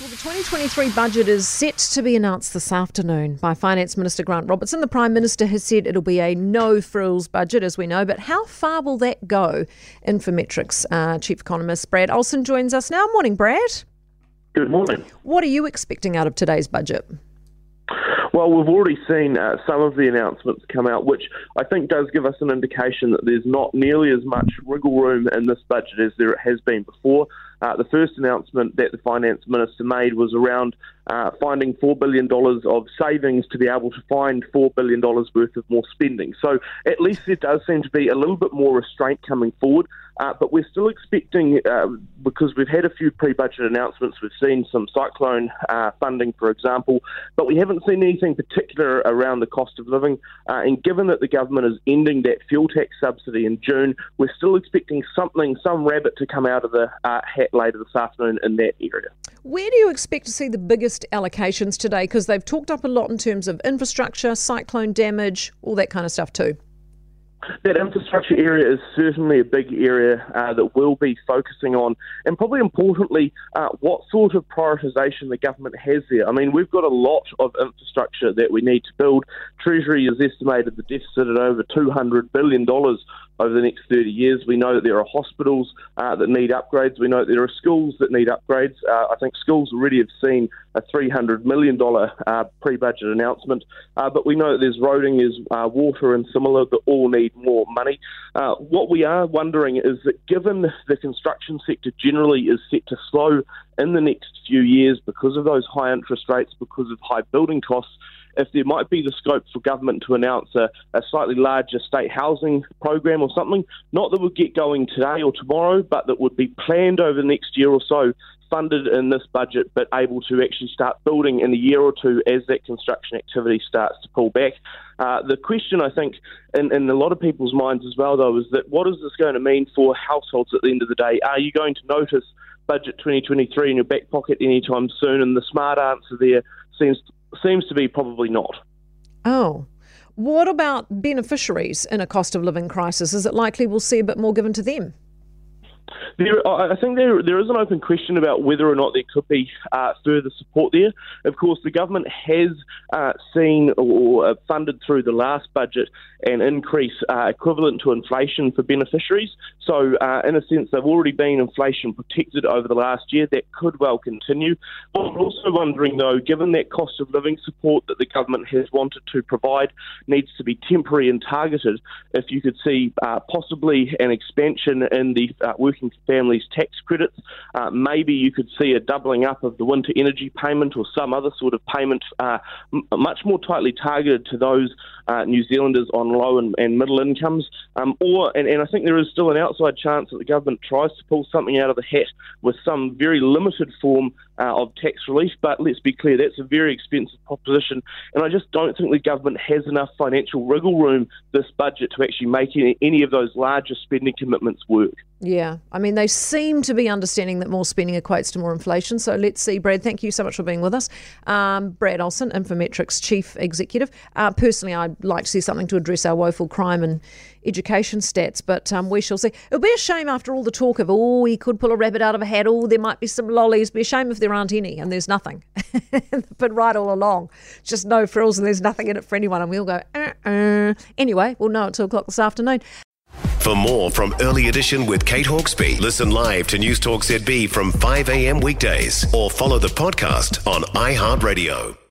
Well, the 2023 budget is set to be announced this afternoon by Finance Minister Grant Robertson. The Prime Minister has said it'll be a no frills budget, as we know, but how far will that go? Infometrics uh, Chief Economist Brad Olsen joins us now. Morning, Brad. Good morning. What are you expecting out of today's budget? Well, we've already seen uh, some of the announcements come out, which I think does give us an indication that there's not nearly as much wriggle room in this budget as there has been before. Uh, the first announcement that the finance minister made was around uh, finding $4 billion of savings to be able to find $4 billion worth of more spending. So at least there does seem to be a little bit more restraint coming forward. Uh, but we're still expecting, uh, because we've had a few pre budget announcements, we've seen some cyclone uh, funding, for example, but we haven't seen anything particular around the cost of living. Uh, and given that the government is ending that fuel tax subsidy in June, we're still expecting something, some rabbit to come out of the uh, later this afternoon in that area. Where do you expect to see the biggest allocations today? Because they've talked up a lot in terms of infrastructure, cyclone damage, all that kind of stuff too. That infrastructure area is certainly a big area uh, that we'll be focusing on, and probably importantly, uh, what sort of prioritisation the government has there. I mean, we've got a lot of infrastructure that we need to build. Treasury has estimated the deficit at over $200 billion over the next 30 years. We know that there are hospitals uh, that need upgrades. We know that there are schools that need upgrades. Uh, I think schools already have seen a $300 million uh, pre budget announcement, uh, but we know that there's roading, there's uh, water, and similar that all need more money. Uh, what we are wondering is that given the construction sector generally is set to slow in the next few years because of those high interest rates, because of high building costs, if there might be the scope for government to announce a, a slightly larger state housing program or something, not that would get going today or tomorrow, but that would be planned over the next year or so, funded in this budget, but able to actually start building in a year or two as that construction activity starts to pull back. Uh, the question, I think, in, in a lot of people's minds as well, though, is that what is this going to mean for households at the end of the day? Are you going to notice budget 2023 in your back pocket anytime soon? And the smart answer there seems seems to be probably not. Oh. What about beneficiaries in a cost of living crisis? Is it likely we'll see a bit more given to them? There, I think there there is an open question about whether or not there could be uh, further support there. Of course, the government has uh, seen or uh, funded through the last budget an increase uh, equivalent to inflation for beneficiaries. So, uh, in a sense, they've already been inflation protected over the last year. That could well continue. I'm also wondering, though, given that cost of living support that the government has wanted to provide needs to be temporary and targeted, if you could see uh, possibly an expansion in the working families' tax credits. Uh, maybe you could see a doubling up of the winter energy payment or some other sort of payment, uh, m- much more tightly targeted to those uh, New Zealanders on low and, and middle incomes. Um, or, and, and I think there is still an outside chance that the government tries to pull something out of the hat with some very limited form uh, of tax relief. But let's be clear, that's a very expensive proposition, and I just don't think the government has enough financial wriggle room this budget to actually make any, any of those larger spending commitments work. Yeah, I mean, they seem to be understanding that more spending equates to more inflation. So let's see, Brad. Thank you so much for being with us. Um, Brad Olsen, Infometrics Chief Executive. Uh, personally, I'd like to see something to address our woeful crime and education stats, but um, we shall see. It'll be a shame after all the talk of, oh, he could pull a rabbit out of a hat, oh, there might be some lollies. It'll be a shame if there aren't any and there's nothing. but right all along, just no frills and there's nothing in it for anyone. And we'll go, uh-uh. Anyway, we'll know at 2 o'clock this afternoon. For more from Early Edition with Kate Hawkesby, listen live to News Talk ZB from 5 a.m. weekdays or follow the podcast on iHeartRadio.